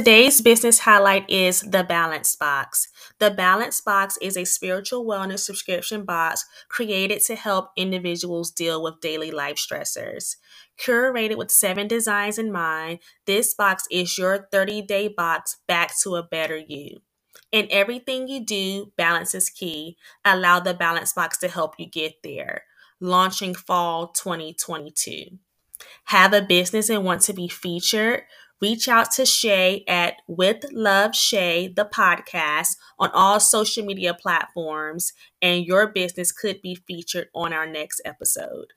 Today's business highlight is the Balance Box. The Balance Box is a spiritual wellness subscription box created to help individuals deal with daily life stressors. Curated with seven designs in mind, this box is your 30 day box back to a better you. In everything you do, balance is key. Allow the Balance Box to help you get there. Launching fall 2022. Have a business and want to be featured? Reach out to Shay at With Love Shay, the podcast, on all social media platforms, and your business could be featured on our next episode.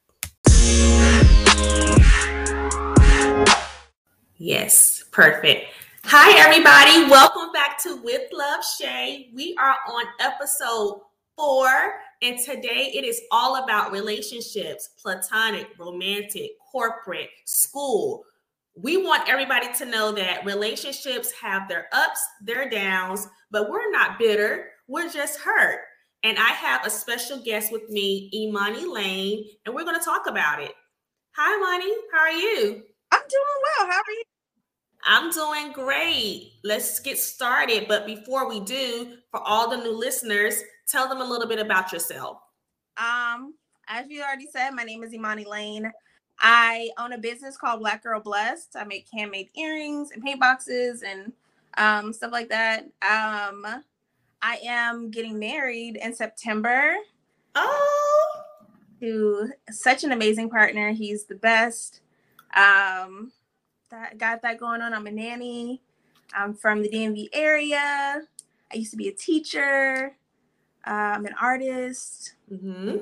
Yes, perfect. Hi, everybody. Welcome back to With Love Shay. We are on episode four, and today it is all about relationships platonic, romantic, corporate, school. We want everybody to know that relationships have their ups, their downs, but we're not bitter. We're just hurt. And I have a special guest with me, Imani Lane, and we're going to talk about it. Hi, Imani. How are you? I'm doing well. How are you? I'm doing great. Let's get started. But before we do, for all the new listeners, tell them a little bit about yourself. Um, as you already said, my name is Imani Lane. I own a business called Black Girl Blessed. I make handmade earrings and paint boxes and um, stuff like that. Um, I am getting married in September Oh, to such an amazing partner. He's the best. Um, that got that going on. I'm a nanny. I'm from the DMV area. I used to be a teacher. Uh, I'm an artist. hmm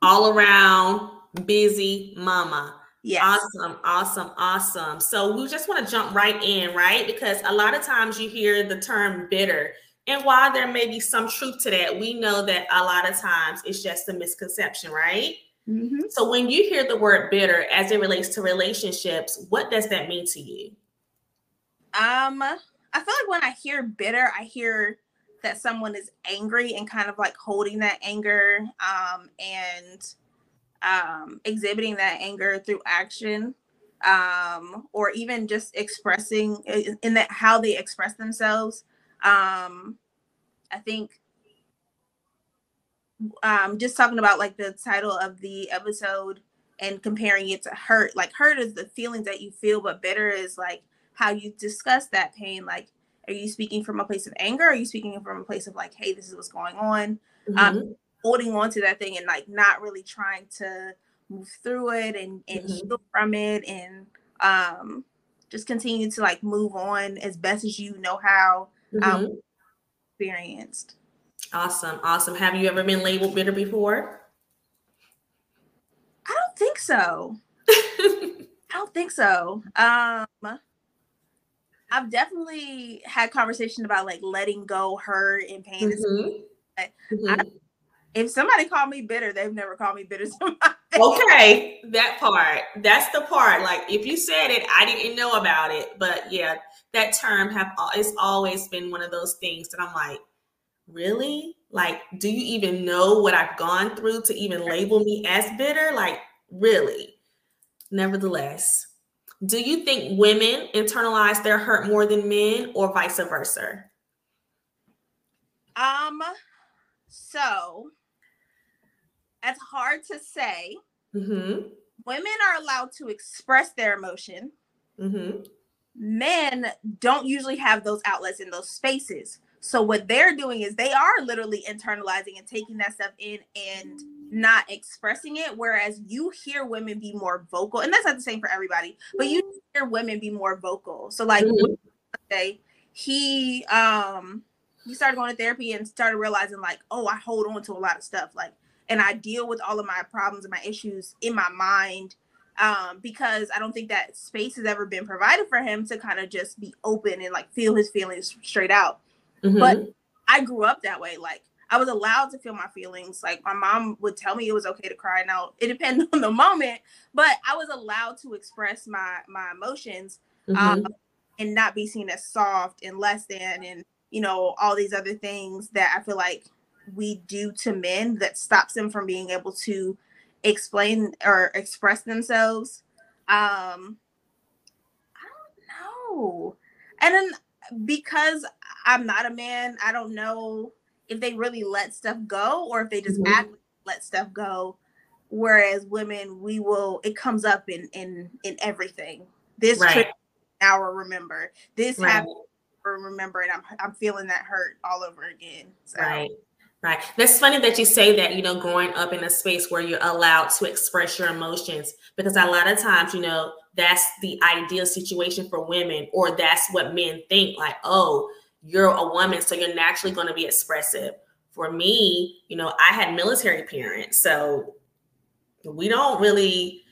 all around busy mama. Yes. Awesome, awesome, awesome. So we just want to jump right in, right? Because a lot of times you hear the term bitter. And while there may be some truth to that, we know that a lot of times it's just a misconception, right? Mhm. So when you hear the word bitter as it relates to relationships, what does that mean to you? Um, I feel like when I hear bitter, I hear that someone is angry and kind of like holding that anger um and um exhibiting that anger through action um or even just expressing in that how they express themselves um i think um just talking about like the title of the episode and comparing it to hurt like hurt is the feelings that you feel but bitter is like how you discuss that pain. Like are you speaking from a place of anger? Are you speaking from a place of like hey this is what's going on? Um Mhm. Holding on to that thing and like not really trying to move through it and and Mhm. heal from it and um just continue to like move on as best as you know how um Mhm. experienced Awesome, awesome. Have you ever been labeled bitter before? i don't think so i don't think so um i've definitely had conversation about like letting go hurt and pain and stuff. Mhm. I- Mhm. If somebody called me bitter they've never called me bitter to my face. Okay, that part. That's the part. Like if you said it, I didn't know about it. But yeah, that term have it's always been one of those things that I'm like, really? Like, do you even know what I've gone through to even label me as bitter? Like, really? Nevertheless, do you think women internalize their hurt more than men or vice versa? Um, so it's hard to say. Mm-hmm. Women are allowed to express their emotion. Mm-hmm. Men don't usually have those outlets in those spaces. So what they're doing is they are literally internalizing and taking that stuff in and not expressing it. Whereas you hear women be more vocal, and that's not the same for everybody, but you hear women be more vocal. So like Mhm. say he um he started going to therapy and started realizing like, oh, I hold on to a lot of stuff, like, and I deal with all of my problems and my issues in my mind um, because I don't think that space has ever been provided for him to kind of just be open and like feel his feelings straight out. Mm-hmm. But I grew up that way. Like I was allowed to feel my feelings. Like my mom would tell me it was okay to cry. Now it depended on the moment, but I was allowed to express my my emotions mm-hmm. um, and not be seen as soft and less than and you know, all these other things that I feel like we do to men that stops them from being able to explain or express themselves. Um, I don't know. And then because I'm not a man, I don't know if they really let stuff go or if they just mm-hmm. act let stuff go. Whereas women, we will it comes up in in in everything. This right. trip now remember. This right. happened remember it. I'm I'm feeling that hurt all over again. So. Right. Right. That's funny that you say that, you know, growing up in a space where you're allowed to express your emotions, because a lot of times, you know, that's the ideal situation for women, or that's what men think like, oh, you're a woman, so you're naturally going to be expressive. For me, you know, I had military parents, so we don't really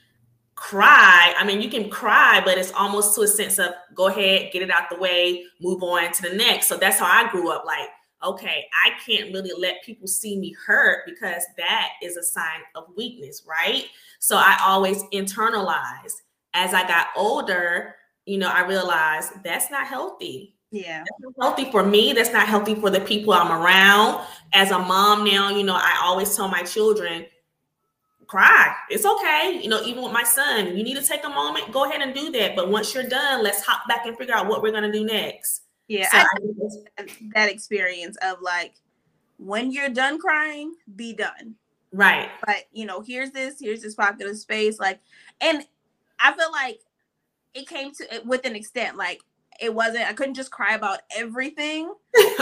cry. I mean, you can cry, but it's almost to a sense of go ahead, get it out the way, move on to the next. So that's how I grew up. Like, okay, I can't really let people see me hurt because that is a sign of weakness, right? So I always internalize. As I got older, you know, I realized that's not healthy. Yeah. healthy for me. That's not healthy for the people I'm around. As a mom now, you know, I always tell my children, cry. It's okay. You know, even with my son, you need to take a moment, go ahead and do that. But once you're done, let's hop back and figure out what we're going to do next. Yeah. So I, that experience of like, when you're done crying, be done. Right. But, you know, here's this, here's this pocket of space. Like, and I feel like it came to it with an extent. Like, it wasn't, I couldn't just cry about everything.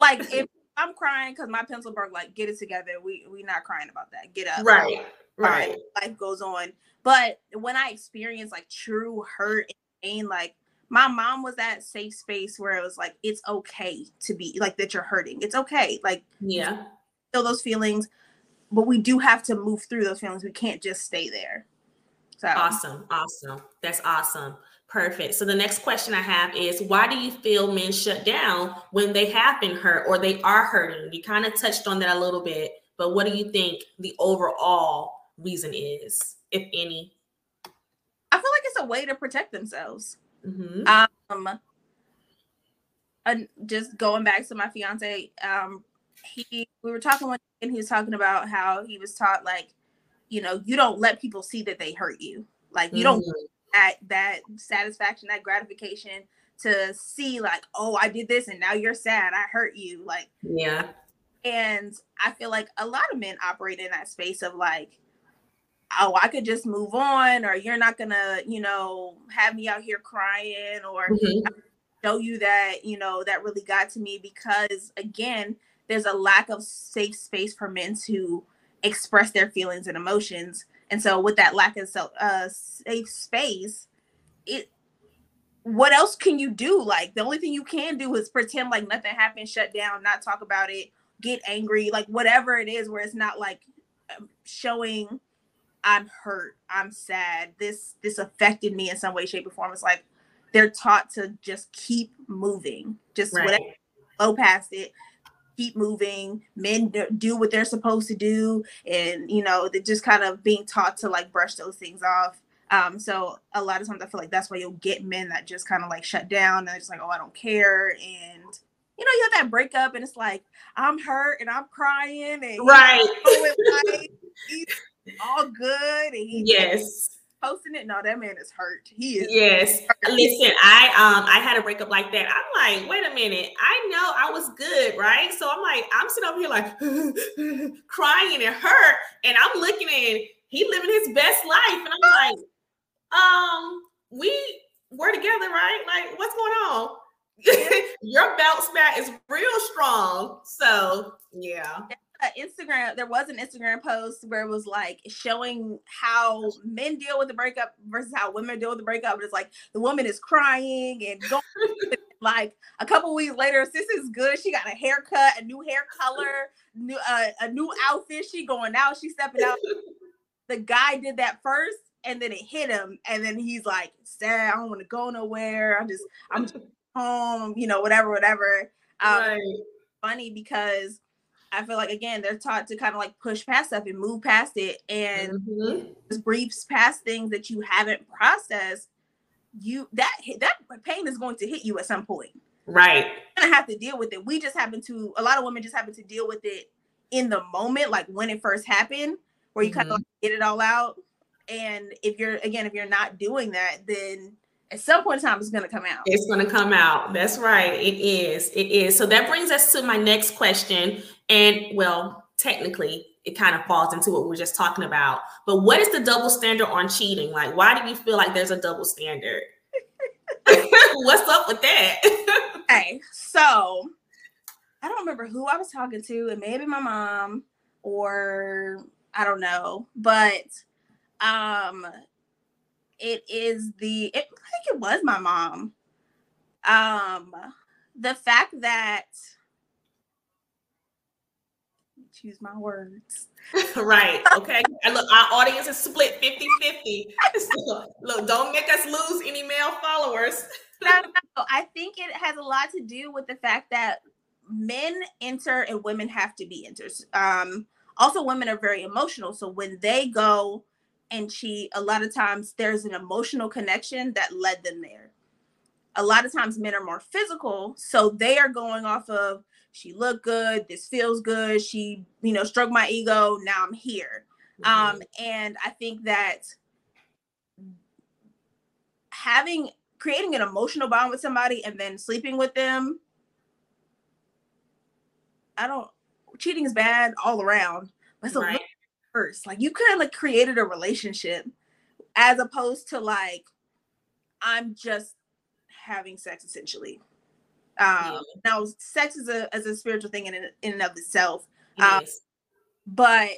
like, if I'm crying because my pencil broke. Like, get it together. We we not crying about that. Get up. Right. Right. Life goes on. But when I experience like true hurt and pain, like my mom was that safe space where it was like it's okay to be like that you're hurting. It's okay. Like yeah, feel those feelings, but we do have to move through those feelings. We can't just stay there. So awesome, awesome. That's awesome. Perfect. So the next question I have is why do you feel men shut down when they have been hurt or they are hurting? You kind of touched on that a little bit, but what do you think the overall reason is, if any? I feel like it's a way to protect themselves. Mm-hmm. Um, and just going back to my fiance, um, he we were talking one and he was talking about how he was taught like, you know, you don't let people see that they hurt you. Like you mm-hmm. don't at that satisfaction, that gratification to see like, oh, I did this and now you're sad. I hurt you. Like, yeah. And I feel like a lot of men operate in that space of like, oh, I could just move on, or you're not gonna, you know, have me out here crying, or mm-hmm. show you that, you know, that really got to me because again, there's a lack of safe space for men to express their feelings and emotions and so with that lack of self uh safe space, it what else can you do? Like the only thing you can do is pretend like nothing happened, shut down, not talk about it, get angry, like whatever it is where it's not like um, showing I'm hurt, I'm sad. This this affected me in some way shape or form. It's like they're taught to just keep moving. Just right. whatever go past it keep moving men do what they're supposed to do and you know they're just kind of being taught to like brush those things off um so a lot of times i feel like that's why you'll get men that just kind of like shut down and they're just like oh i don't care and you know you have that breakup and it's like i'm hurt and i'm crying and right he's all good and he yes posting it. No, that man is hurt. He is. Yes. Hurt. Listen, I um I had a breakup like that. I'm like, wait a minute. I know I was good, right? So I'm like, I'm sitting over here like crying and hurt, and I'm looking at he living his best life, and I'm like, um, we were together, right? Like, what's going on? Your bounce back is real strong. So yeah. Instagram, there was an Instagram post where it was like showing how men deal with the breakup versus how women deal with the breakup. It's like the woman is crying and going like a couple weeks later, sis is good. She got a haircut, a new hair color, new uh, a new outfit. She going out. She stepping out. the guy did that first, and then it hit him, and then he's like, "Sad. I don't want to go nowhere. I'm just I'm just home. You know, whatever, whatever." Um, right. Funny because I feel like again they're taught to kind of like push past stuff and move past it and mm-hmm. just briefs past things that you haven't processed. You that that pain is going to hit you at some point. Right. You're gonna have to deal with it. We just happen to a lot of women just happen to deal with it in the moment, like when it first happened, where you mm-hmm. kind of like get it all out. And if you're again, if you're not doing that, then at some point in time it's going to come out. It's going to come out. That's right. It is. It is. So that brings us to my next question. And well technically it kind of falls into what we are just talking about. But what is the double standard on cheating? Like why do you feel like there's a double standard? What's up with that? Okay so i don't remember who i was talking to it may have been my mom or i don't know but um it is the it, I think it was my mom. Um the fact that choose my words. right. Okay. And look, our audience is split 50 50. So, look, don't make us lose any male followers. no, no, I think it has a lot to do with the fact that men enter and women have to be enters. Um, also, women are very emotional. So when they go and cheat, a lot of times there's an emotional connection that led them there. A lot of times men are more physical, so they are going off of she looked good, this feels good, she, you know, struck my ego, now I'm here. Mm-hmm. Um, and I think that having creating an emotional bond with somebody and then sleeping with them, I don't cheating is bad all around, but it's a right first. Like you could have like created a relationship as opposed to like I'm just having sex essentially. Um now sex is a as a spiritual thing in in and of itself. Um, but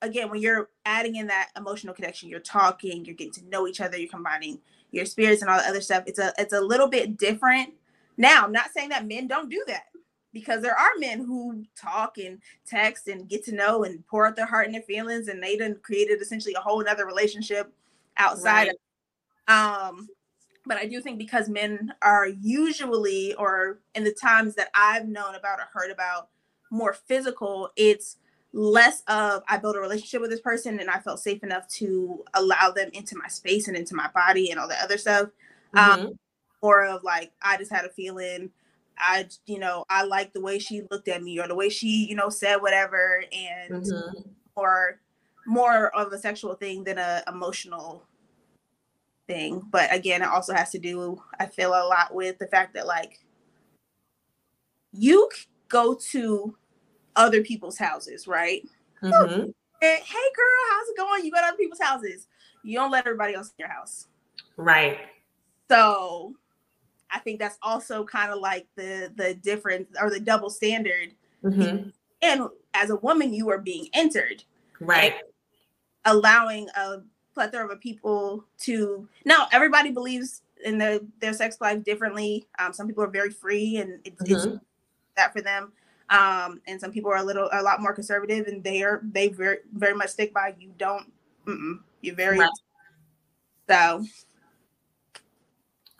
again, when you're adding in that emotional connection, you're talking, you're getting to know each other, you're combining your spirits and all the other stuff. It's a it's a little bit different. Now, I'm not saying that men don't do that because there are men who talk and text and get to know and pour out their heart and their feelings and they done created essentially a whole other relationship outside right. of um but I do think because men are usually or in the times that I've known about or heard about more physical, it's less of I built a relationship with this person and I felt safe enough to allow them into my space and into my body and all the other stuff. Mm-hmm. Um, more of like I just had a feeling I, you know, I like the way she looked at me or the way she, you know, said whatever and mm-hmm. or more of a sexual thing than a emotional thing. But again, it also has to do, I feel a lot with the fact that like you go to other people's houses, right? Mm-hmm. hey girl, how's it going? You go to other people's houses. You don't let everybody else in your house. Right. So I think that's also kind of like the the difference or the double standard. Mm-hmm. And as a woman, you are being entered, right? Allowing a plethora of people to now everybody believes in their their sex life differently. Um, some people are very free and it's, mm-hmm. it's that for them. Um, and some people are a little a lot more conservative and they are they very very much stick by you don't you're very right. so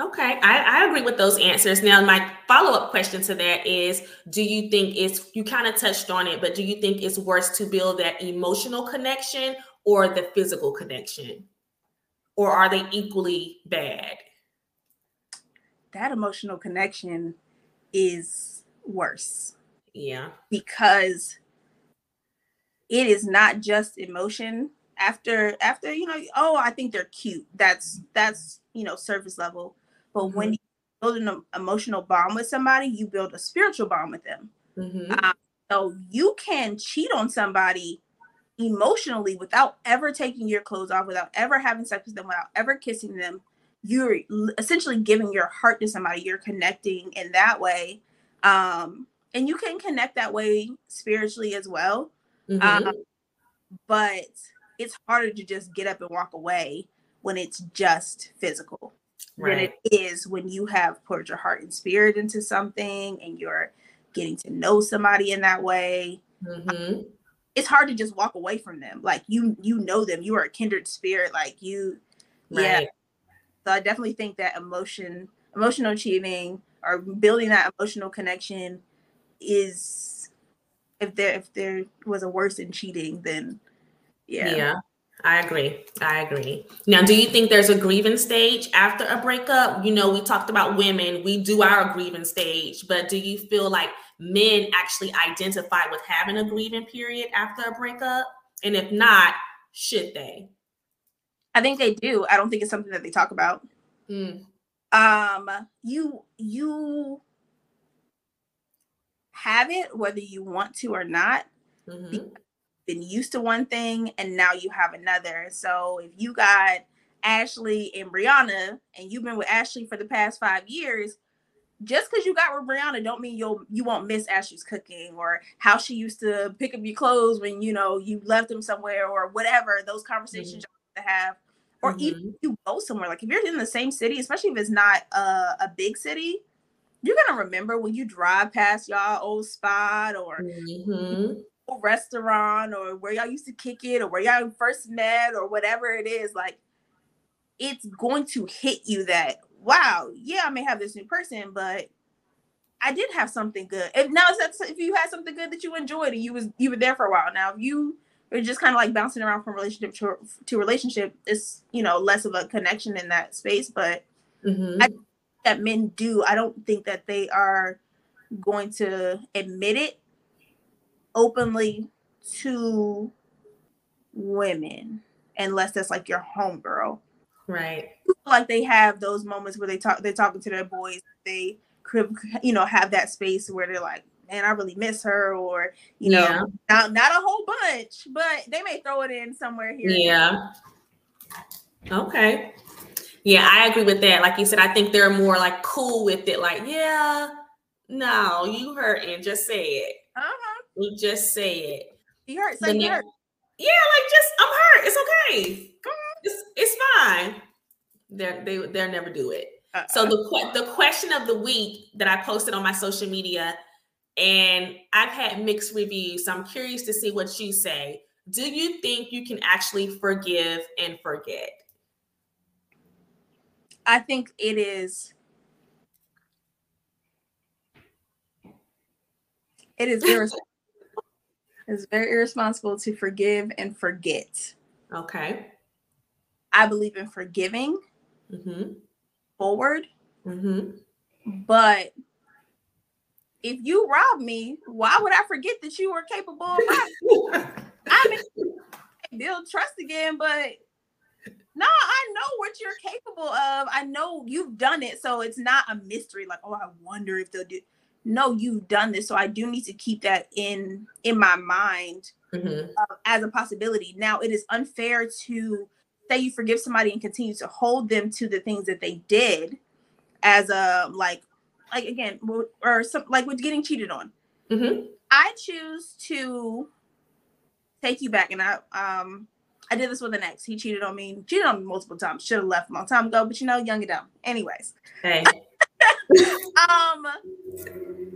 Okay, I, I agree with those answers. Now, my follow up question to that is Do you think it's, you kind of touched on it, but do you think it's worse to build that emotional connection or the physical connection? Or are they equally bad? That emotional connection is worse. Yeah. Because it is not just emotion after after you know oh i think they're cute that's that's you know surface level but mm-hmm. when you build an emotional bond with somebody, you build a spiritual bond with them. Mm-hmm. Um, so you can cheat on somebody emotionally without ever taking your clothes off, without ever having sex with them, without ever kissing them. You're essentially giving your heart to somebody. You're connecting in that way. Um, and you can connect that way spiritually as well. Mm-hmm. Um, but it's harder to just get up and walk away when it's just physical. Right. than it is when you have poured your heart and spirit into something and you're getting to know somebody in that way. Mm-hmm. It's hard to just walk away from them. Like you, you know them. You are a kindred spirit. Like you, right. yeah. So I definitely think that emotion, emotional cheating, or building that emotional connection is if there if there was a worse than cheating, then yeah. Yeah. I agree. I agree. Now, do you think there's a grieving stage after a breakup? You know, we talked about women, we do our grieving stage, but do you feel like men actually identify with having a grieving period after a breakup? And if not, should they? I think they do. I don't think it's something that they talk about. Mm. Um, you you have it whether you want to or not. Mm-hmm been used to one thing and now you have another. So if you got Ashley and Brianna and you've been with Ashley for the past five years, just because you got with Brianna don't mean you'll you won't miss Ashley's cooking or how she used to pick up your clothes when you know you left them somewhere or whatever those conversations mm-hmm. you have or mm-hmm. even you go somewhere like if you're in the same city especially if it's not a, a big city you're gonna remember when you drive past y'all old spot or mm-hmm restaurant or where y'all used to kick it or where y'all first met or whatever it is, like it's going to hit you that wow, yeah, I may have this new person, but I did have something good. If now that's if you had something good that you enjoyed and you was you were there for a while. Now if you are just kind of like bouncing around from relationship to, to relationship, it's you know less of a connection in that space. But mm-hmm. I, that men do, I don't think that they are going to admit it openly to women unless that's like your homegirl. Right. Like they have those moments where they talk they're talking to their boys, they could you know have that space where they're like, Man, I really miss her, or you know, yeah. not not a whole bunch, but they may throw it in somewhere here. Yeah. Okay. Yeah, I agree with that. Like you said, I think they're more like cool with it. Like, yeah, no, you hurt and just say it. Uh-huh. We just say it. He hurt. Say he hurt. Yeah, like just I'm hurt. It's okay. It's it's fine. They're, they they'll never do it. Uh-uh. So the the question of the week that I posted on my social media, and I've had mixed reviews. So I'm curious to see what you say. Do you think you can actually forgive and forget? I think it is it is irresponsible it's very irresponsible to forgive and forget. Okay. I believe in forgiving mm-hmm. forward. Mm-hmm. But if you rob me, why would I forget that you were capable of robbing? I mean, build trust again, but no, I know what you're capable of. I know you've done it, so it's not a mystery. Like, oh, I wonder if they'll do no you've done this so i do need to keep that in in my mind mm-hmm. uh, as a possibility. Now it is unfair to say you forgive somebody and continue to hold them to the things that they did as a like like again or some like with getting cheated on. Mm-hmm. i choose to take you back and i um i did this with an ex. He cheated on me cheated on me multiple times. Should have left a long time ago but you know young and dumb. Anyways. Hey um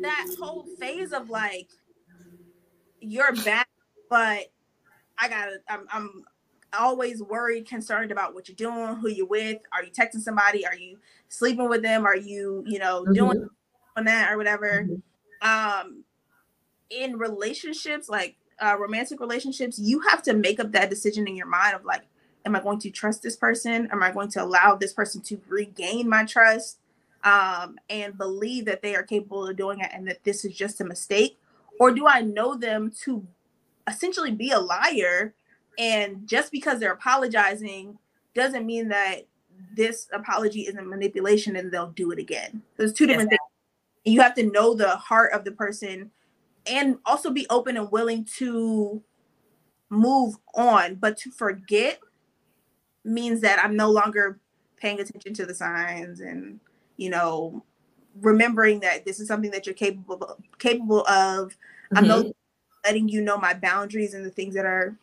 that whole phase of like you're back, but I gotta I'm I'm always worried, concerned about what you're doing, who you're with. Are you texting somebody? Are you sleeping with them? Are you, you know, mm-hmm. doing on that or whatever? Mm-hmm. Um in relationships, like uh romantic relationships, you have to make up that decision in your mind of like, am I going to trust this person? Am I going to allow this person to regain my trust? Um, and believe that they are capable of doing it and that this is just a mistake? Or do I know them to essentially be a liar? And just because they're apologizing doesn't mean that this apology isn't manipulation and they'll do it again. There's two different yes. things. You have to know the heart of the person and also be open and willing to move on. But to forget means that I'm no longer paying attention to the signs and you know, remembering that this is something that you're capable of, capable of. Mm-hmm. I'm letting you know my boundaries and the things that are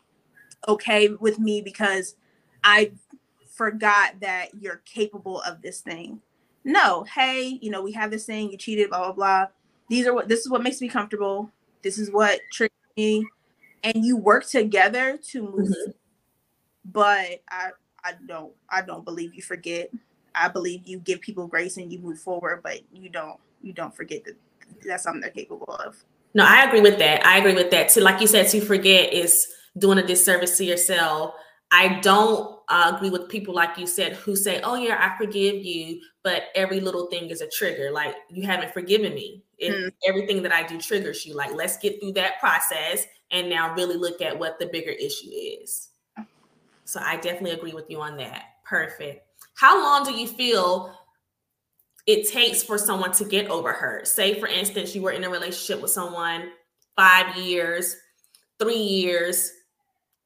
okay with me because I forgot that you're capable of this thing. No, hey, you know, we have this thing, you cheated, blah, blah, blah. These are what this is what makes me comfortable. This is what triggers me. And you work together to move. Mm-hmm. But I I don't I don't believe you forget. I believe you give people grace and you move forward, but you don't you don't forget that that's something they're capable of. No, I agree with that. I agree with that too. Like you said, to forget is doing a disservice to yourself. I don't uh, agree with people like you said who say, "Oh yeah, I forgive you," but every little thing is a trigger. Like you haven't forgiven me. mm. Everything that I do triggers you. Like let's get through that process and now really look at what the bigger issue is. So I definitely agree with you on that. Perfect. How long do you feel it takes for someone to get over hurt? Say, for instance, you were in a relationship with someone five years, three years,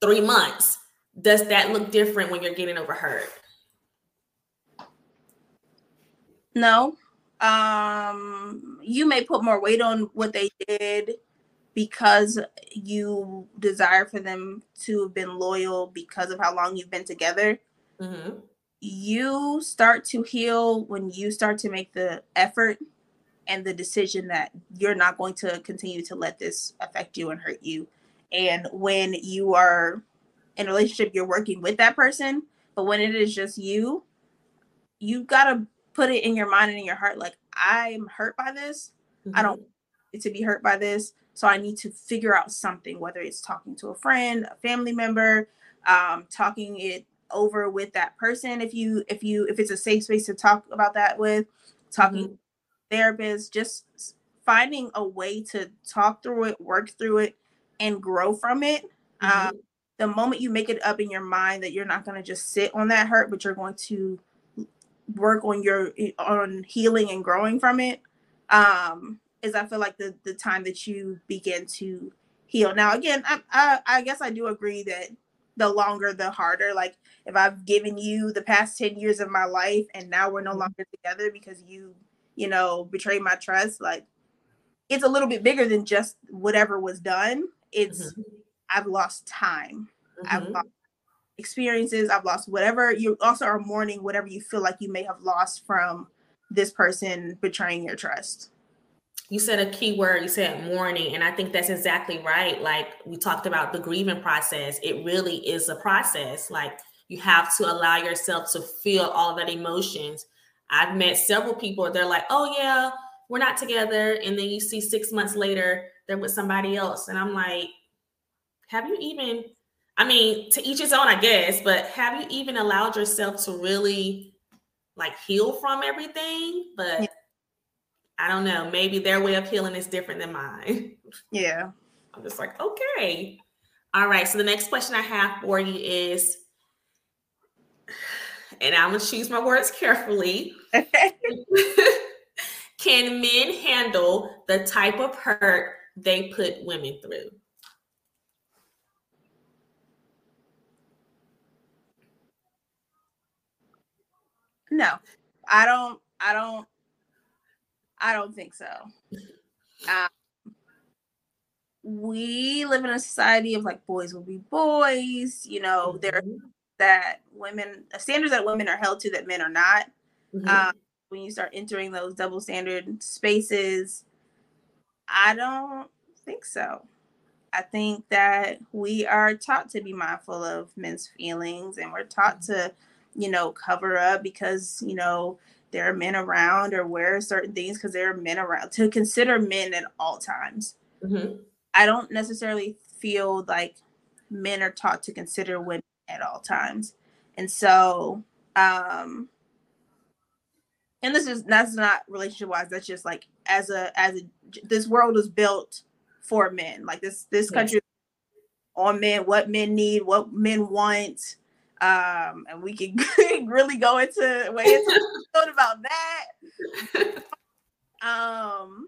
three months. Does that look different when you're getting over hurt? No. Um, you may put more weight on what they did because you desire for them to have been loyal because of how long you've been together. Mm-hmm. You start to heal when you start to make the effort and the decision that you're not going to continue to let this affect you and hurt you. And when you are in a relationship, you're working with that person. But when it is just you, you gotta put it in your mind and in your heart, like, I'm hurt by this. Mm-hmm. I don't to be hurt by this. So I need to figure out something, whether it's talking to a friend, a family member, um, talking it over with that person. If you, if you, if it's a safe space to talk about that with, talking mm-hmm. therapist, just finding a way to talk through it, work through it, and grow from it. Mm-hmm. Um, the moment you make it up in your mind that you're not going to just sit on that hurt, but you're going to work on your on healing and growing from it, um, is I feel like the the time that you begin to heal. Now, again, I, I I guess I do agree that the longer the harder. Like if I've given you the past ten years of my life and now we're no mm-hmm. longer together because you you know betrayed my trust, like it's a little bit bigger than just whatever was done. It's mm-hmm. I've lost time. Mm-hmm. I've lost experiences. I've lost whatever. You also are mourning whatever you feel like you may have lost from this person betraying your trust you said a key word you said mourning and i think that's exactly right like we talked about the grieving process it really is a process like you have to allow yourself to feel all that emotions. I've met several people they're like oh yeah we're not together and then you see six months later they're with somebody else and i'm like have you even i mean to each his own i guess but have you even allowed yourself to really like heal from everything? But yeah I don't know. Maybe their way of healing is different than mine. Yeah. I'm just like, okay. All right. So the next question I have for you is, and I'm gonna choose my words carefully. Can men handle the type of hurt they put women through? No, I don't. I don't I don't think so. Um, we live in a society of like boys will be boys. You know, mm-hmm. there that women standards that women are held to that men are not. Mm-hmm. Um, when you start entering those double standard spaces, I don't think so. I think that we are taught to be mindful of men's feelings and we're taught to, you know, cover up because, you know, there are men around or wear certain things because there are men around to consider men at all times. Mm-hmm. I don't necessarily feel like men are taught to consider women at all times. And so, um, and this is that's not relationship wise, that's just like as a as a this world is built for men. Like this this country yes. on men, what men need, what men want, um, and we can really go into way into about that. um,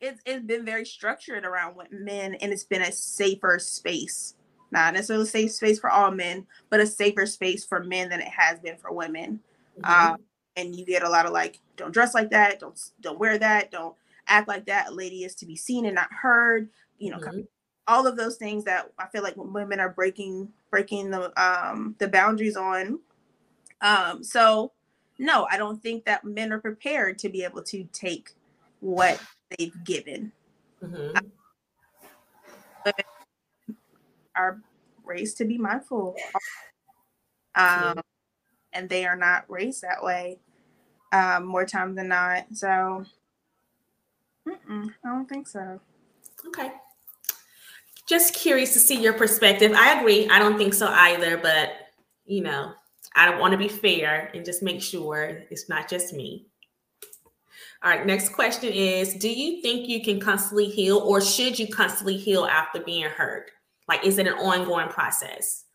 it's it's been very structured around men, and it's been a safer space. Not necessarily a safe space for all men, but a safer space for men than it has been for women. Mm-hmm. Um, and you get a lot of like, don't dress like that, don't don't wear that, don't act like that. A lady is to be seen and not heard. You know, mm-hmm all of those things that I feel like women are breaking breaking the um the boundaries on Um, so no, I don't think that men are prepared to be able to take what they've given. Mm-hmm. Are raised to be mindful, um, and they are not raised that way um, more times than not. So, I don't think so. Okay. Just curious to see your perspective. I agree. I don't think so either, but you know, I want to be fair and just make sure it's not just me. All right, next question is Do you think you can constantly heal or should you constantly heal after being hurt? Like, is it an ongoing process?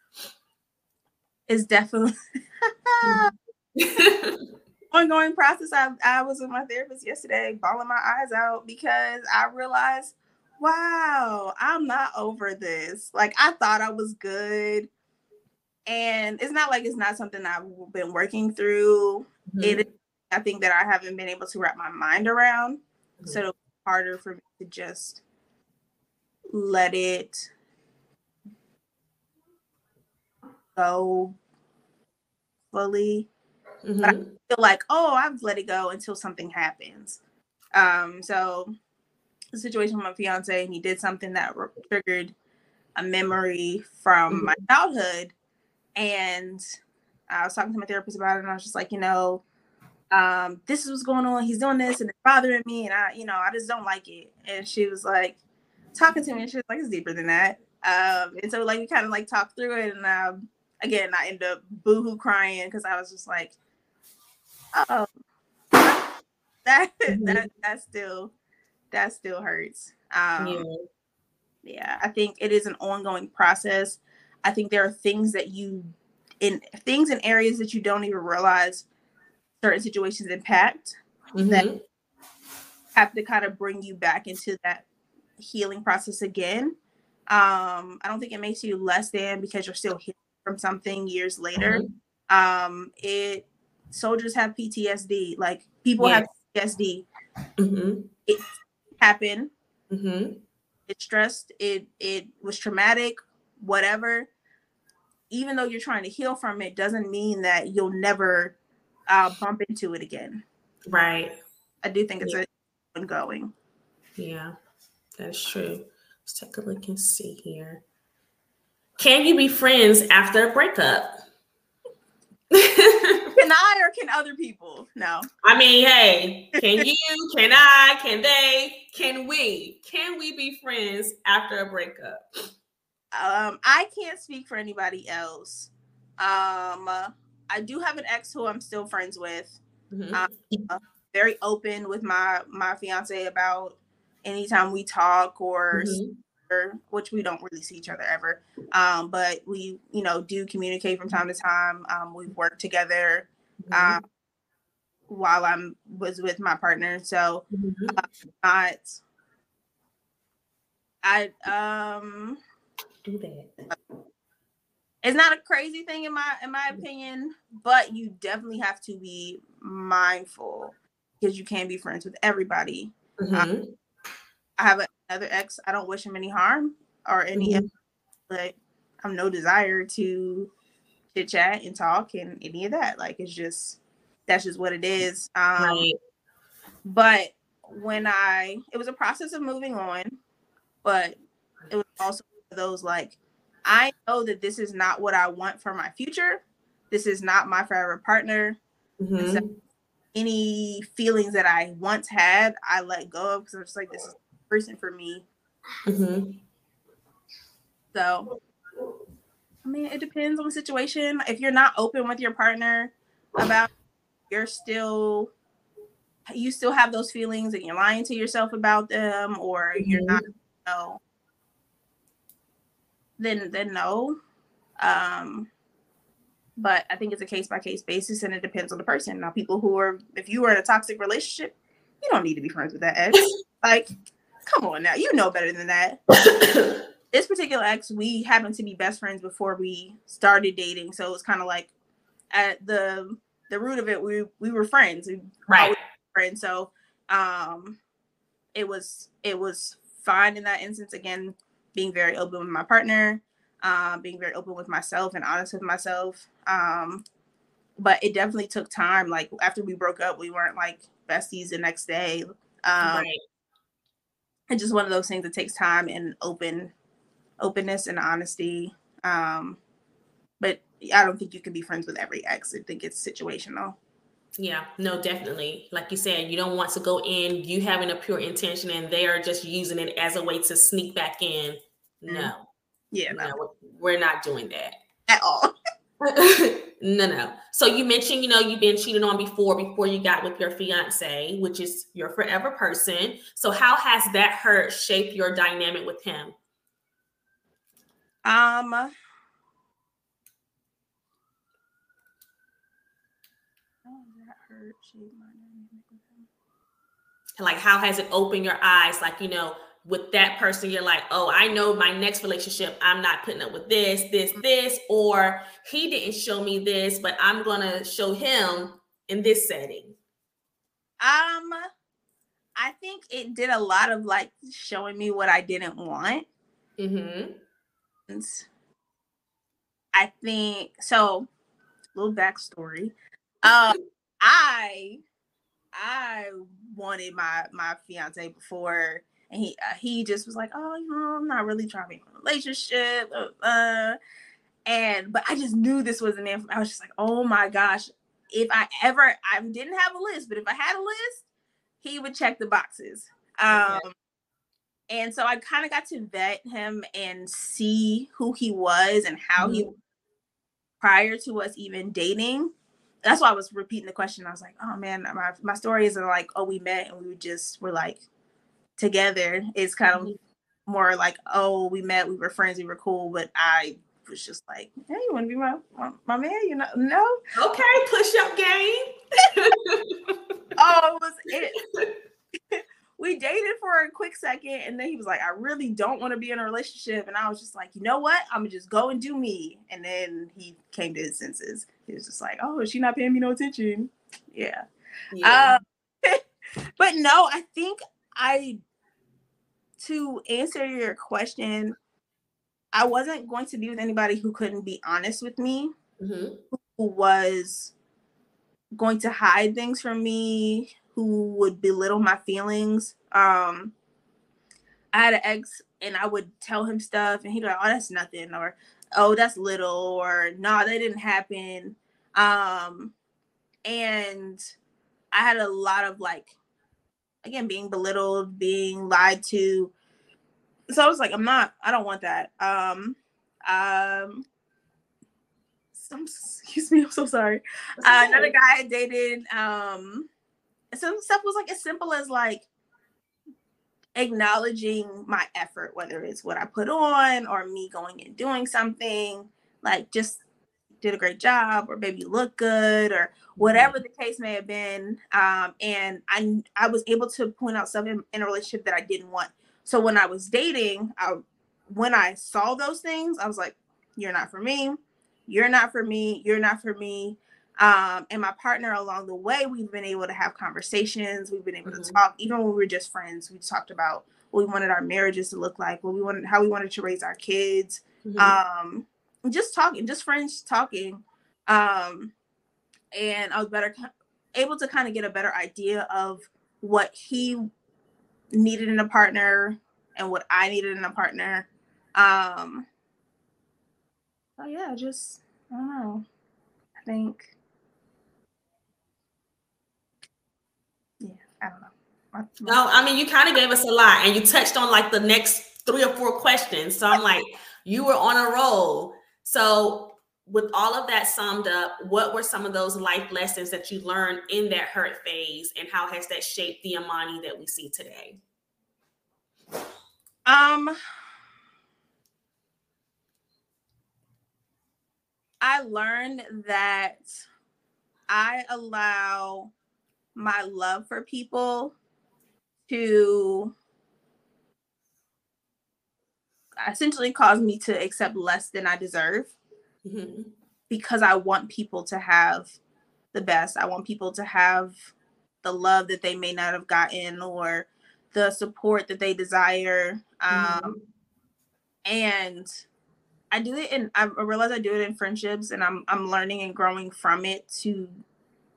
It's definitely ongoing process. I, I was with my therapist yesterday, bawling my eyes out because I realized, wow, I'm not over this. Like, I thought I was good and it's not like it's not something I've been working through. Mm-hmm. It is, I think that I haven't been able to wrap my mind around, mm-hmm. so it's harder for me to just let it go fully. Mm-hmm. But I mm-hmm. feel like, oh, I've let it go until something happens. Um, so the situation with my fiance, and he did something that triggered a memory from mm-hmm. my childhood and I was talking to my therapist about it, and I was just like, you know, um, this is what's going on. He's doing this, and it's bothering me, and I, you know, I just don't like it. And she was like, talking to me, and she was like, it's deeper than that. Um, and so like we kind of like talked through it, and um, again, I ended up boohoo crying because I was just like, oh, that mm-hmm. that that still that still hurts. Um, yeah. yeah, I think it is an ongoing process. I think there are things that you in things and areas that you don't even realize certain situations impact mm-hmm. that have to kind of bring you back into that healing process again. Um, I don't think it makes you less than because you're still healing from something years later. Mm-hmm. Um, it soldiers have PTSD, like people yes. have PTSD. Mm-hmm. It happened. Mm-hmm. It stressed. It it was traumatic. Whatever even though you're trying to heal from it, doesn't mean that you'll never uh, bump into it again. Right. I do think it's yeah. ongoing. Yeah, that's true. Let's take a look and see here. Can you be friends after a breakup? can I or can other people? No. I mean, hey, can you, can I, can they, can we? Can we be friends after a breakup? Um, I can't speak for anybody else. Um, I do have an ex who I'm still friends with. Mm-hmm. Um, very open with my my fiance about anytime we talk or, mm-hmm. or, which we don't really see each other ever. Um, but we you know do communicate from time to time. Um, we've worked together. Mm-hmm. Um, while I'm was with my partner, so mm-hmm. uh, not I um do that. It's not a crazy thing in my in my opinion, but you definitely have to be mindful because you can't be friends with everybody. Mm-hmm. Um, I have another ex. I don't wish him any harm or any, mm-hmm. but I have no desire to chit chat and talk and any of that. Like it's just that's just what it is. Um, right. But when I, it was a process of moving on, but it was also those like I know that this is not what I want for my future. This is not my forever partner. Mm-hmm. So any feelings that I once had, I let go of because I'm just like, this is the person for me. Mm-hmm. So, I mean, it depends on the situation. If you're not open with your partner about, you're still, you still have those feelings and you're lying to yourself about them, or mm-hmm. you're not, you know, then then no. Um, but I think it's a case by case basis, and it depends on the person. Now, people who are, if you are in a toxic relationship, you don't need to be friends with that ex. like, come on now, you know better than that. this particular ex, we happened to be best friends before we started dating, so it was kind of like at the the root of it, we we were friends, we right? Friends, so um, it was it was fine in that instance. Again, being very open with my partner, um, being very open with myself and honest with myself. Um, but it definitely took time. Like after we broke up, we weren't like besties the next day. Um, right. It's just one of those things that takes time and open openness and honesty. Um, but I don't think you can be friends with every ex. I think it's situational. Yeah, no, definitely. Like you said, you don't want to go in you having a pure intention and they are just using it as a way to sneak back in. No. Mm-hmm. Yeah, no. no. We're not doing that at all. no, no. So you mentioned, you know, you've been cheated on before, before you got with your fiance, which is your forever person. So how has that hurt shaped your dynamic with him? Um, like how has it opened your eyes? Like you know with that person you're like oh i know my next relationship i'm not putting up with this this this or he didn't show me this but i'm gonna show him in this setting. Um i think it did a lot of like showing me what i didn't want. Mm-hmm. I think so little backstory um i I wanted my my fiance before, and he uh, he just was like, oh, you know, I'm not really trying to be in a relationship, uh, uh, and but I just knew this wasn't it. I was just like, oh my gosh, if I ever I didn't have a list, but if I had a list, he would check the boxes. Um, okay. And so I kind of got to vet him and see who he was and how mm-hmm. he prior to us even dating that's why I was repeating the question. I was like, oh man, my, my story isn't like, oh, we met and we just were like together. It's kind of mm-hmm. more like, oh, we met, we were friends, we were cool, but I was just like, hey, you want to be my, my, my man? You know, no. Okay, push up game. oh, it was it. we dated for a quick second and then he was like i really don't want to be in a relationship and i was just like you know what i'm gonna just go and do me and then he came to his senses he was just like oh is she not paying me no attention yeah, yeah. Um, but no i think i to answer your question i wasn't going to be with anybody who couldn't be honest with me mm-hmm. who was going to hide things from me who would belittle my feelings. Um, I had an ex and I would tell him stuff and he'd be like, oh, that's nothing, or oh, that's little, or no, nah, that didn't happen. Um, and I had a lot of like, again, being belittled, being lied to. So I was like, I'm not, I don't want that. Um, um, some, excuse me, I'm so sorry. Uh, another guy I dated, um, some stuff was like as simple as like acknowledging my effort, whether it's what I put on or me going and doing something, like just did a great job or maybe look good or whatever the case may have been. Um, and I I was able to point out something in, a relationship that I didn't want. So when I was dating, I, when I saw those things, I was like, "You're not for me. You're not for me. You're not for me." Um, and my partner along the way we've been able to have conversations we've been able mm-hmm. to talk even when we were just friends we talked about what we wanted our marriages to look like what we wanted how we wanted to raise our kids mm-hmm. um, just talking just friends talking um, and i was better able to kind of get a better idea of what he needed in a partner and what i needed in a partner um so yeah just i don't know i think I don't know. No, I mean you kind of gave us a lot, and you touched on like the next three or four questions. So I'm like, you were on a roll. So with all of that summed up, what were some of those life lessons that you learned in that hurt phase, and how has that shaped the Imani that we see today? Um, I learned that I allow my love for people to essentially cause me to accept less than I deserve mm-hmm. because I want people to have the best. I want people to have the love that they may not have gotten or the support that they desire. Um, mm-hmm. And I do it and I realize I do it in friendships and I'm I'm learning and growing from it to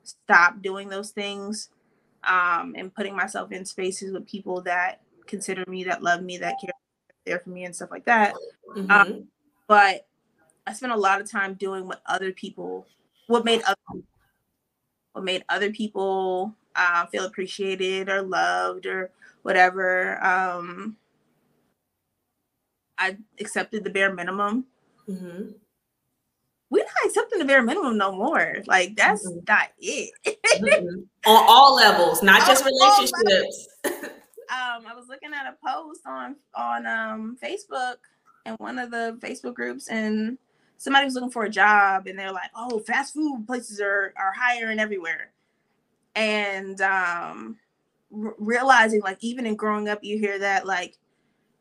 stop doing those things um and putting myself in spaces with people that consider me that love me that care there for me and stuff like that. Mm-hmm. Um, but I spent a lot of time doing what other people what made other what made other people uh, feel appreciated or loved or whatever. Um, I accepted the bare minimum. Mm-hmm. We're not accepting the bare minimum no more. Like that's mm-hmm. not it. mm-hmm. On all levels, not just relationships. um, I was looking at a post on on um Facebook in one of the Facebook groups, and somebody was looking for a job, and they're like, "Oh, fast food places are are hiring everywhere," and um, r- realizing like even in growing up, you hear that like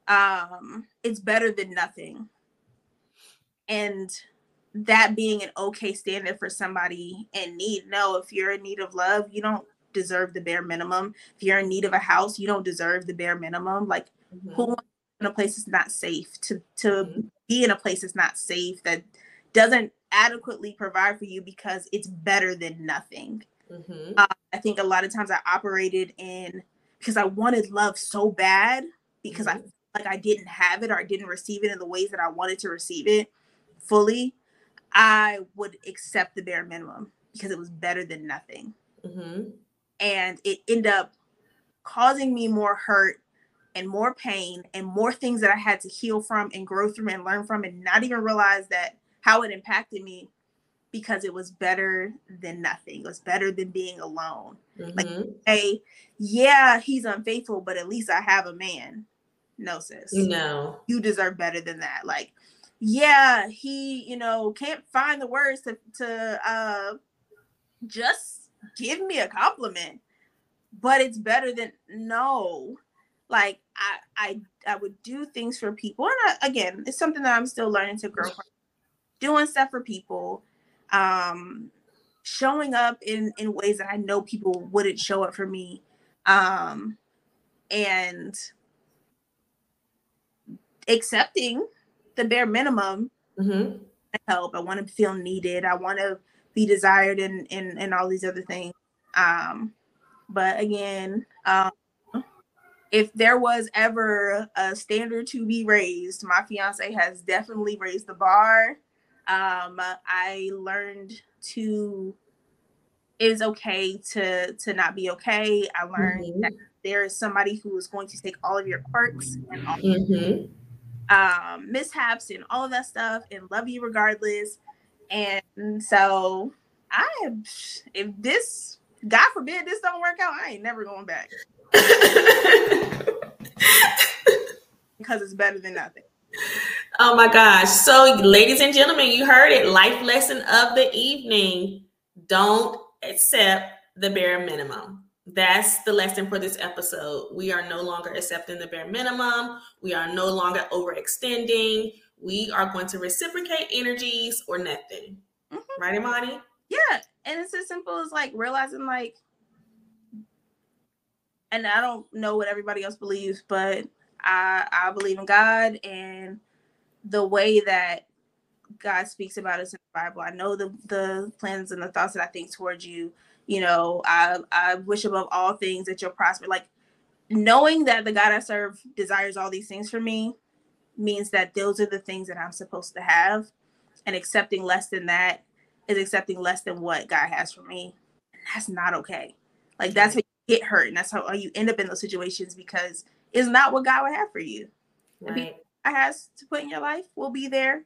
um, it's better than nothing. And that being an okay standard for somebody in need. No, if you're in need of love, you don't deserve the bare minimum. If you're in need of a house, you don't deserve the bare minimum. Like mm-hmm. who in a place is not safe to to mm-hmm. be in a place that's not safe that doesn't adequately provide for you because it's better than nothing. Mm-hmm. Uh, I think a lot of times I operated in because I wanted love so bad because I like I didn't have it or I didn't receive it in the ways that I wanted to receive it fully, I would accept the bare minimum because it was better than nothing. Mm-hmm. And it ended up causing me more hurt and more pain and more things that I had to heal from and grow through and learn from and not even realize that how it impacted me because it was better than nothing. It was better than being alone. Mm-hmm. Like, hey, yeah, he's unfaithful, but at least I have a man. No, sis. No. You deserve better than that. Like, yeah, he, you know, can't find the words to to uh just give me a compliment. But it's better than no. Like I I I would do things for people. And I, again, it's something that I'm still learning to grow from. Doing stuff for people. Um showing up in in ways that I know people wouldn't show up for me. Um and accepting the bare minimum mm-hmm. help. I want to feel needed. I want to be desired and and and all these other things. Um, but again, um, if there was ever a standard to be raised, my fiance has definitely raised the bar. Um, I learned to it's okay to to not be okay. I learned mm-hmm. that there is somebody who is going to take all of your quirks and all mm-hmm um, mishaps and all of that stuff and love you regardless. And so I if this God forbid this don't work out, I ain't never going back. because it's better than nothing. Oh my gosh. So, ladies and gentlemen, you heard it. Life lesson of the evening. Don't accept the bare minimum that's the lesson for this episode. We are no longer accepting the bare minimum. We are no longer overextending. We are going to reciprocate energies or nothing. Mm-hmm. Right, Imani? Yeah. And it's as simple as like realizing, like, and I don't know what everybody else believes, but I I believe in God and the way that God speaks about us in the Bible. I know the the plans and the thoughts that I think towards you you know, I I wish above all things that you'll prosper. Like knowing that the God I serve desires all these things for me means that those are the things that I'm supposed to have. And accepting less than that is accepting less than what God has for me. And that's not okay. Like that's how you get hurt. And that's how you end up in those situations because it's not what God would have for you. Right. I has to put in your life will be there.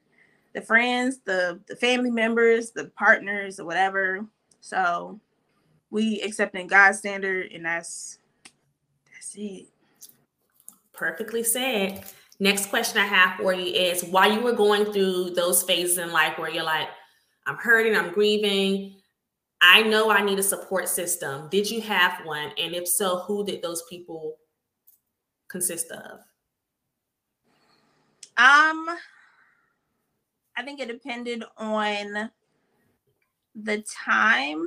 The friends, the the family members, the partners, or whatever. So we accepting God's standard, and that's that's it. Perfectly said. Next question I have for you is why you were going through those phases in life where you're like, I'm hurting, I'm grieving. I know I need a support system. Did you have one? And if so, who did those people consist of? Um, I think it depended on the time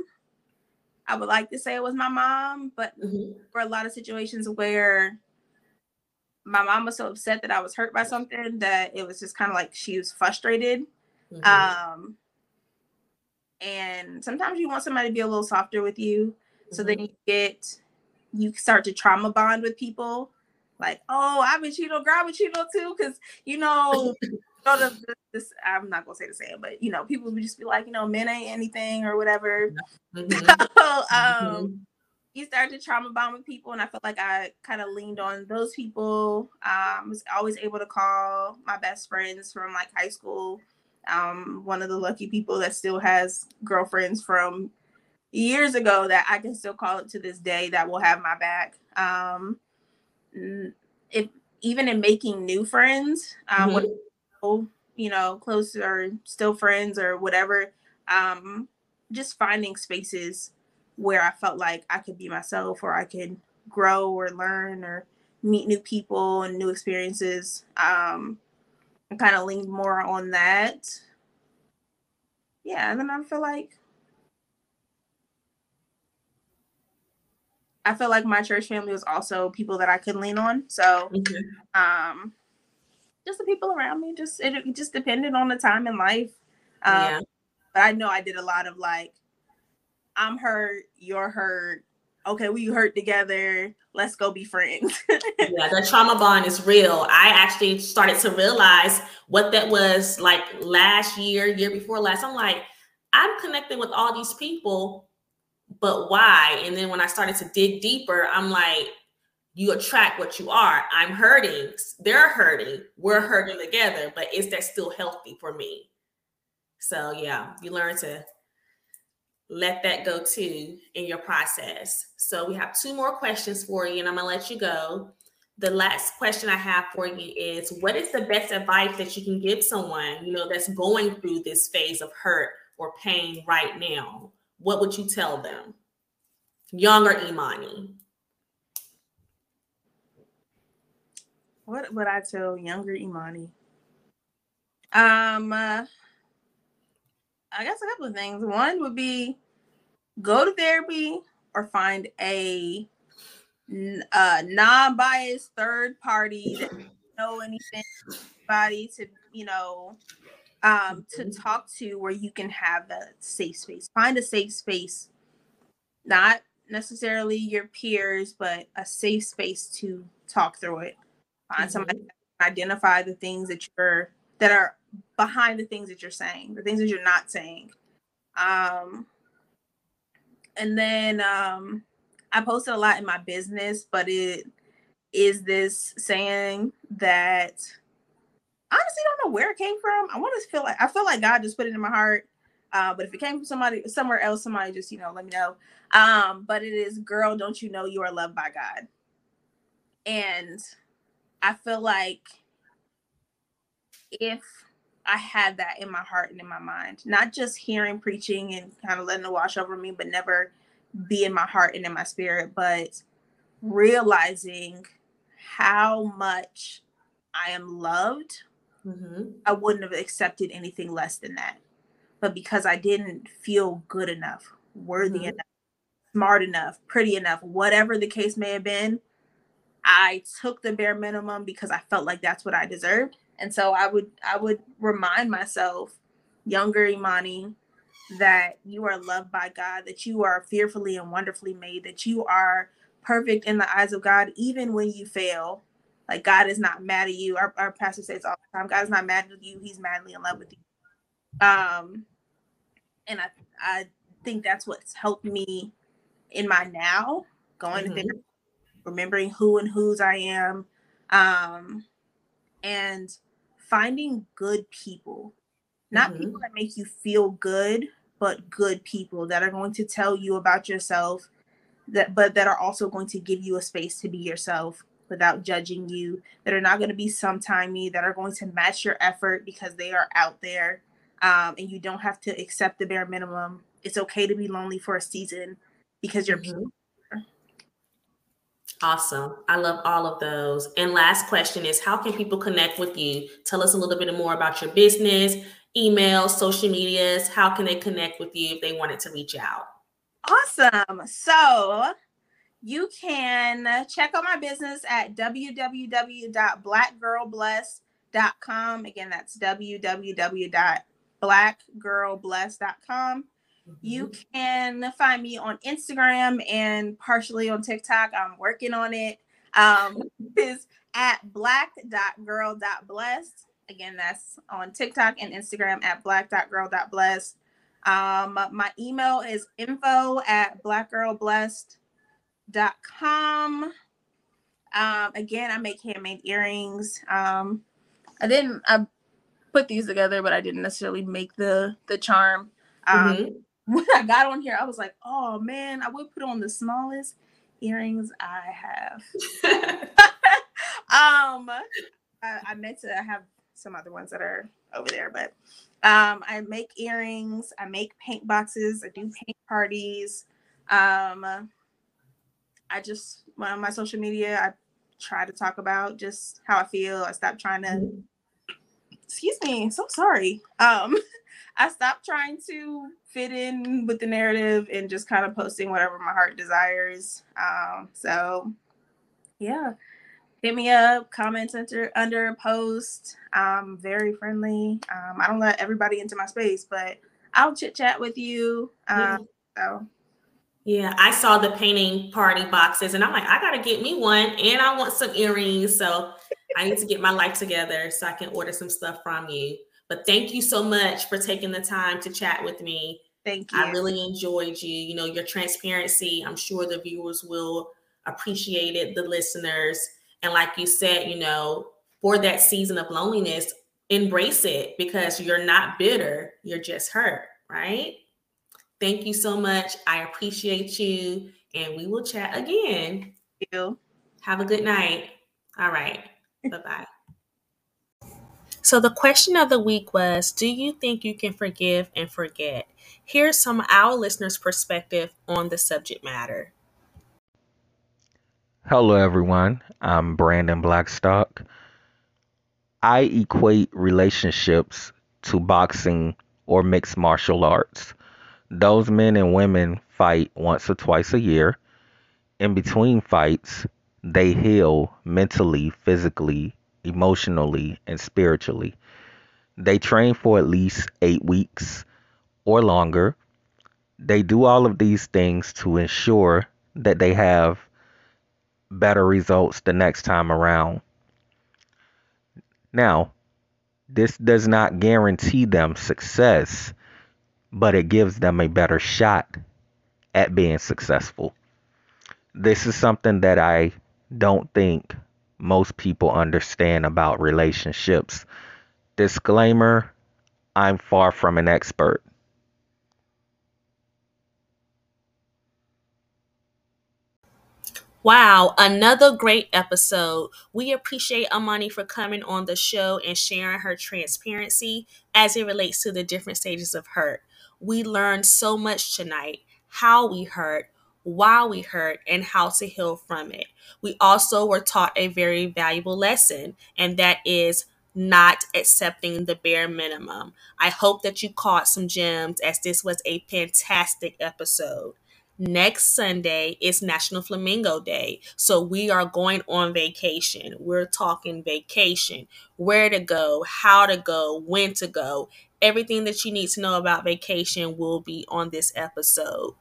I would like to say it was my mom, but mm-hmm. for a lot of situations where my mom was so upset that I was hurt by something that it was just kind of like she was frustrated. Mm-hmm. Um, and sometimes you want somebody to be a little softer with you, mm-hmm. so then mm-hmm. you get you start to trauma bond with people. Like, oh, I've been cheating, girl, I've been cheating too, because you know. This, I'm not gonna say the same, but you know, people would just be like, you know, men ain't anything or whatever. Mm-hmm. so, um, mm-hmm you start to trauma bond with people, and I felt like I kind of leaned on those people. Um, was always able to call my best friends from like high school. Um, one of the lucky people that still has girlfriends from years ago that I can still call it to this day that will have my back. Um, if even in making new friends, um, mm-hmm. You know, close or still friends or whatever, um, just finding spaces where I felt like I could be myself or I could grow or learn or meet new people and new experiences. Um, I kind of leaned more on that. Yeah, and then I feel like I feel like my church family was also people that I could lean on. So, um, just the people around me, just it, it, just depended on the time in life. Um, yeah. But I know I did a lot of like I'm hurt, you're hurt. Okay, we hurt together. Let's go be friends. yeah, the trauma bond is real. I actually started to realize what that was like last year, year before last. I'm like, I'm connecting with all these people, but why? And then when I started to dig deeper, I'm like, you attract what you are. I'm hurting. They're hurting. We're mm-hmm. hurting together. But is that still healthy for me? So yeah, you learn to let that go too in your process. So we have two more questions for you, and I'm gonna let you go. The last question I have for you is what is the best advice that you can give someone, you know, that's going through this phase of hurt or pain right now? What would you tell them? Younger Imani. What would I tell younger Imani? Um uh, I guess a couple of things. One would be go to therapy or find a uh, non-biased third party that know anything body to you know um to talk to where you can have a safe space find a safe space not necessarily your peers but a safe space to talk through it find mm-hmm. somebody identify the things that you're that are behind the things that you're saying, the things that you're not saying. Um, and then um, I posted a lot in my business, but it is this saying that honestly don't know where it came from. I want to feel like I feel like God just put it in my heart. Uh, but if it came from somebody somewhere else, somebody just you know let me know. Um, but it is, girl, don't you know you are loved by God? And I feel like if I had that in my heart and in my mind, not just hearing preaching and kind of letting it wash over me, but never be in my heart and in my spirit, but realizing how much I am loved, mm-hmm. I wouldn't have accepted anything less than that. But because I didn't feel good enough, worthy mm-hmm. enough, smart enough, pretty enough, whatever the case may have been, I took the bare minimum because I felt like that's what I deserved. And so I would I would remind myself, younger Imani, that you are loved by God, that you are fearfully and wonderfully made, that you are perfect in the eyes of God, even when you fail. Like God is not mad at you. Our, our pastor says all the time, God is not mad at you, he's madly in love with you. Um and I I think that's what's helped me in my now, going mm-hmm. there, remembering who and whose I am. Um and finding good people, not mm-hmm. people that make you feel good, but good people that are going to tell you about yourself, that but that are also going to give you a space to be yourself without judging you, that are not going to be sometimey, that are going to match your effort because they are out there. Um, and you don't have to accept the bare minimum. It's okay to be lonely for a season because you're mm-hmm. Awesome. I love all of those. And last question is how can people connect with you? Tell us a little bit more about your business, email, social medias. How can they connect with you if they wanted to reach out? Awesome. So you can check out my business at www.blackgirlbless.com. Again, that's www.blackgirlbless.com. You mm-hmm. can find me on Instagram and partially on TikTok. I'm working on it. Um, is at black.girl.bless. Again, that's on TikTok and Instagram at black.girl.bless. Um, my email is info at blackgirlblessed.com com. Um, again, I make handmade earrings. Um, I didn't I put these together, but I didn't necessarily make the the charm. Um, mm-hmm. When I got on here, I was like, oh man, I would put on the smallest earrings I have. um, I, I meant to have some other ones that are over there, but um, I make earrings. I make paint boxes. I do paint parties. Um, I just on my social media, I try to talk about just how I feel. I stopped trying to. Mm-hmm. Excuse me. So sorry. Um, I stopped trying to fit in with the narrative and just kind of posting whatever my heart desires. Um, so yeah, hit me up, comment under under a post. I'm very friendly. Um, I don't let everybody into my space, but I'll chit chat with you. Um, so yeah, I saw the painting party boxes and I'm like, I gotta get me one and I want some earrings. So I need to get my life together so I can order some stuff from you. But thank you so much for taking the time to chat with me. Thank you. I really enjoyed you. You know, your transparency, I'm sure the viewers will appreciate it, the listeners. And like you said, you know, for that season of loneliness, embrace it because you're not bitter, you're just hurt, right? Thank you so much. I appreciate you. And we will chat again. Thank you. Have a good night. All right. bye bye. So, the question of the week was Do you think you can forgive and forget? Here's some of our listeners' perspective on the subject matter. Hello, everyone. I'm Brandon Blackstock. I equate relationships to boxing or mixed martial arts. Those men and women fight once or twice a year. In between fights, they heal mentally, physically, emotionally, and spiritually. They train for at least eight weeks or longer. They do all of these things to ensure that they have better results the next time around. Now, this does not guarantee them success but it gives them a better shot at being successful. This is something that I don't think most people understand about relationships. Disclaimer I'm far from an expert. Wow, another great episode. We appreciate Imani for coming on the show and sharing her transparency as it relates to the different stages of hurt. We learned so much tonight how we hurt, why we hurt, and how to heal from it. We also were taught a very valuable lesson, and that is not accepting the bare minimum. I hope that you caught some gems as this was a fantastic episode. Next Sunday is National Flamingo Day. So we are going on vacation. We're talking vacation, where to go, how to go, when to go. Everything that you need to know about vacation will be on this episode.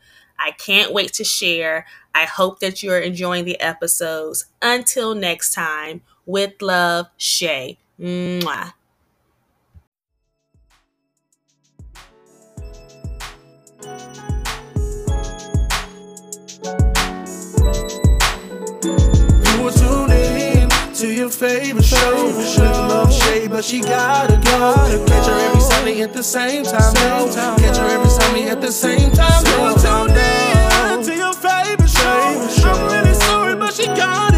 I can't wait to share. I hope that you're enjoying the episodes. Until next time, with love, Shay. Mwah to your favorite show. Love shade, but she gotta go. Catch her every Sunday at the same time. No. Catch her every Sunday at the same time. No. So tune in to your favorite show. I'm really sorry, but she gotta.